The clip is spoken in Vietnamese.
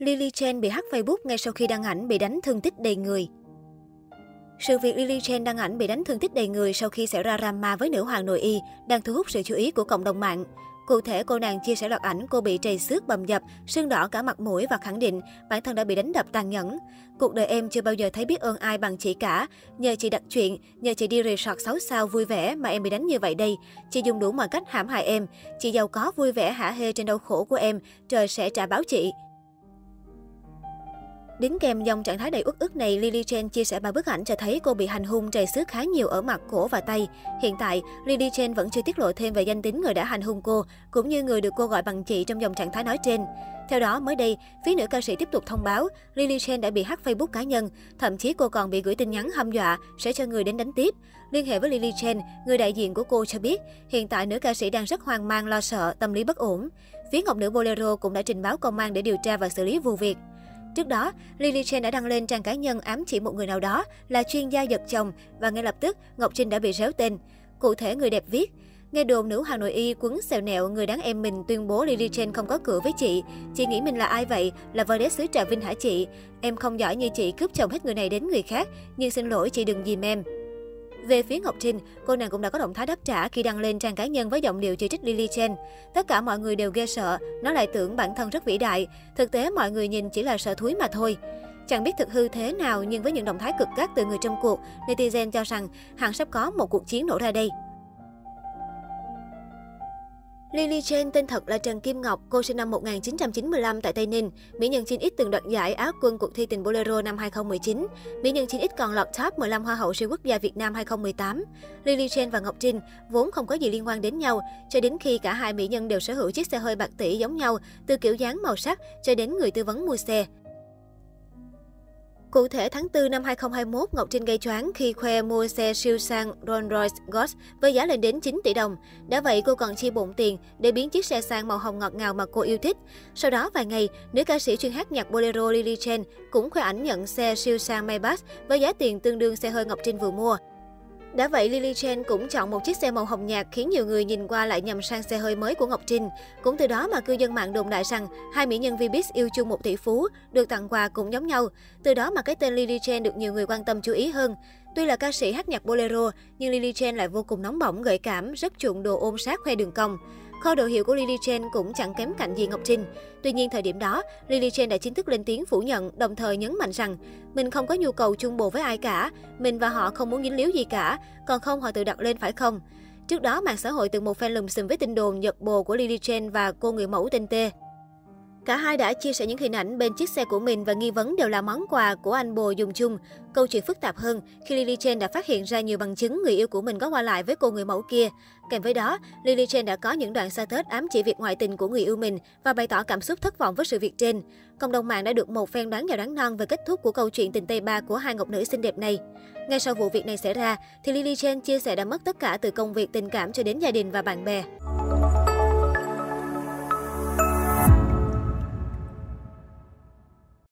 Lily Chen bị hack Facebook ngay sau khi đăng ảnh bị đánh thương tích đầy người. Sự việc Lily Chen đăng ảnh bị đánh thương tích đầy người sau khi xảy ra drama với nữ hoàng nội y đang thu hút sự chú ý của cộng đồng mạng. Cụ thể, cô nàng chia sẻ loạt ảnh cô bị trầy xước bầm dập, sưng đỏ cả mặt mũi và khẳng định bản thân đã bị đánh đập tàn nhẫn. Cuộc đời em chưa bao giờ thấy biết ơn ai bằng chị cả. Nhờ chị đặt chuyện, nhờ chị đi resort 6 sao vui vẻ mà em bị đánh như vậy đây. Chị dùng đủ mọi cách hãm hại em. Chị giàu có vui vẻ hả hê trên đau khổ của em. Trời sẽ trả báo chị. Đính kèm dòng trạng thái đầy uất ức này, Lily Chen chia sẻ ba bức ảnh cho thấy cô bị hành hung trầy xước khá nhiều ở mặt, cổ và tay. Hiện tại, Lily Chen vẫn chưa tiết lộ thêm về danh tính người đã hành hung cô, cũng như người được cô gọi bằng chị trong dòng trạng thái nói trên. Theo đó, mới đây, phía nữ ca sĩ tiếp tục thông báo Lily Chen đã bị hack Facebook cá nhân, thậm chí cô còn bị gửi tin nhắn hăm dọa sẽ cho người đến đánh tiếp. Liên hệ với Lily Chen, người đại diện của cô cho biết, hiện tại nữ ca sĩ đang rất hoang mang lo sợ, tâm lý bất ổn. Phía ngọc nữ Bolero cũng đã trình báo công an để điều tra và xử lý vụ việc. Trước đó, Lily Chen đã đăng lên trang cá nhân ám chỉ một người nào đó là chuyên gia giật chồng và ngay lập tức Ngọc Trinh đã bị réo tên. Cụ thể người đẹp viết, Nghe đồn nữ Hà Nội Y quấn xèo nẹo người đáng em mình tuyên bố Lily Chen không có cửa với chị. Chị nghĩ mình là ai vậy? Là vợ đế xứ Trà Vinh hả chị? Em không giỏi như chị cướp chồng hết người này đến người khác. Nhưng xin lỗi chị đừng dìm em. Về phía Ngọc Trinh, cô nàng cũng đã có động thái đáp trả khi đăng lên trang cá nhân với giọng điệu chỉ trích Lily Chen. Tất cả mọi người đều ghê sợ, nó lại tưởng bản thân rất vĩ đại. Thực tế mọi người nhìn chỉ là sợ thúi mà thôi. Chẳng biết thực hư thế nào nhưng với những động thái cực gắt từ người trong cuộc, netizen cho rằng hẳn sắp có một cuộc chiến nổ ra đây. Lily Chen tên thật là Trần Kim Ngọc, cô sinh năm 1995 tại Tây Ninh. Mỹ nhân 9X từng đoạt giải Á quân cuộc thi tình Bolero năm 2019. Mỹ nhân 9X còn lọt top 15 Hoa hậu siêu quốc gia Việt Nam 2018. Lily Chen và Ngọc Trinh vốn không có gì liên quan đến nhau, cho đến khi cả hai mỹ nhân đều sở hữu chiếc xe hơi bạc tỷ giống nhau, từ kiểu dáng màu sắc cho đến người tư vấn mua xe. Cụ thể, tháng 4 năm 2021, Ngọc Trinh gây choáng khi khoe mua xe siêu sang Rolls-Royce Ghost với giá lên đến 9 tỷ đồng. Đã vậy, cô còn chi bụng tiền để biến chiếc xe sang màu hồng ngọt ngào mà cô yêu thích. Sau đó vài ngày, nữ ca sĩ chuyên hát nhạc bolero Lily Chen cũng khoe ảnh nhận xe siêu sang Maybach với giá tiền tương đương xe hơi Ngọc Trinh vừa mua. Đã vậy, Lily Chen cũng chọn một chiếc xe màu hồng nhạt khiến nhiều người nhìn qua lại nhầm sang xe hơi mới của Ngọc Trinh. Cũng từ đó mà cư dân mạng đồn đại rằng hai mỹ nhân Vbiz yêu chung một tỷ phú, được tặng quà cũng giống nhau. Từ đó mà cái tên Lily Chen được nhiều người quan tâm chú ý hơn. Tuy là ca sĩ hát nhạc bolero, nhưng Lily Chen lại vô cùng nóng bỏng, gợi cảm, rất chuộng đồ ôm sát khoe đường cong. Kho đồ hiệu của Lily Chen cũng chẳng kém cạnh gì Ngọc Trinh. Tuy nhiên, thời điểm đó, Lily Chen đã chính thức lên tiếng phủ nhận, đồng thời nhấn mạnh rằng mình không có nhu cầu chung bồ với ai cả, mình và họ không muốn dính líu gì cả, còn không họ tự đặt lên phải không? Trước đó, mạng xã hội từng một fan lùm xùm với tin đồn giật bồ của Lily Chen và cô người mẫu tên T. Cả hai đã chia sẻ những hình ảnh bên chiếc xe của mình và nghi vấn đều là món quà của anh bồ dùng chung. Câu chuyện phức tạp hơn khi Lily Chen đã phát hiện ra nhiều bằng chứng người yêu của mình có qua lại với cô người mẫu kia. Kèm với đó, Lily Chen đã có những đoạn xa tết ám chỉ việc ngoại tình của người yêu mình và bày tỏ cảm xúc thất vọng với sự việc trên. Cộng đồng mạng đã được một phen đoán giàu đoán non về kết thúc của câu chuyện tình Tây Ba của hai ngọc nữ xinh đẹp này. Ngay sau vụ việc này xảy ra, thì Lily Chen chia sẻ đã mất tất cả từ công việc tình cảm cho đến gia đình và bạn bè.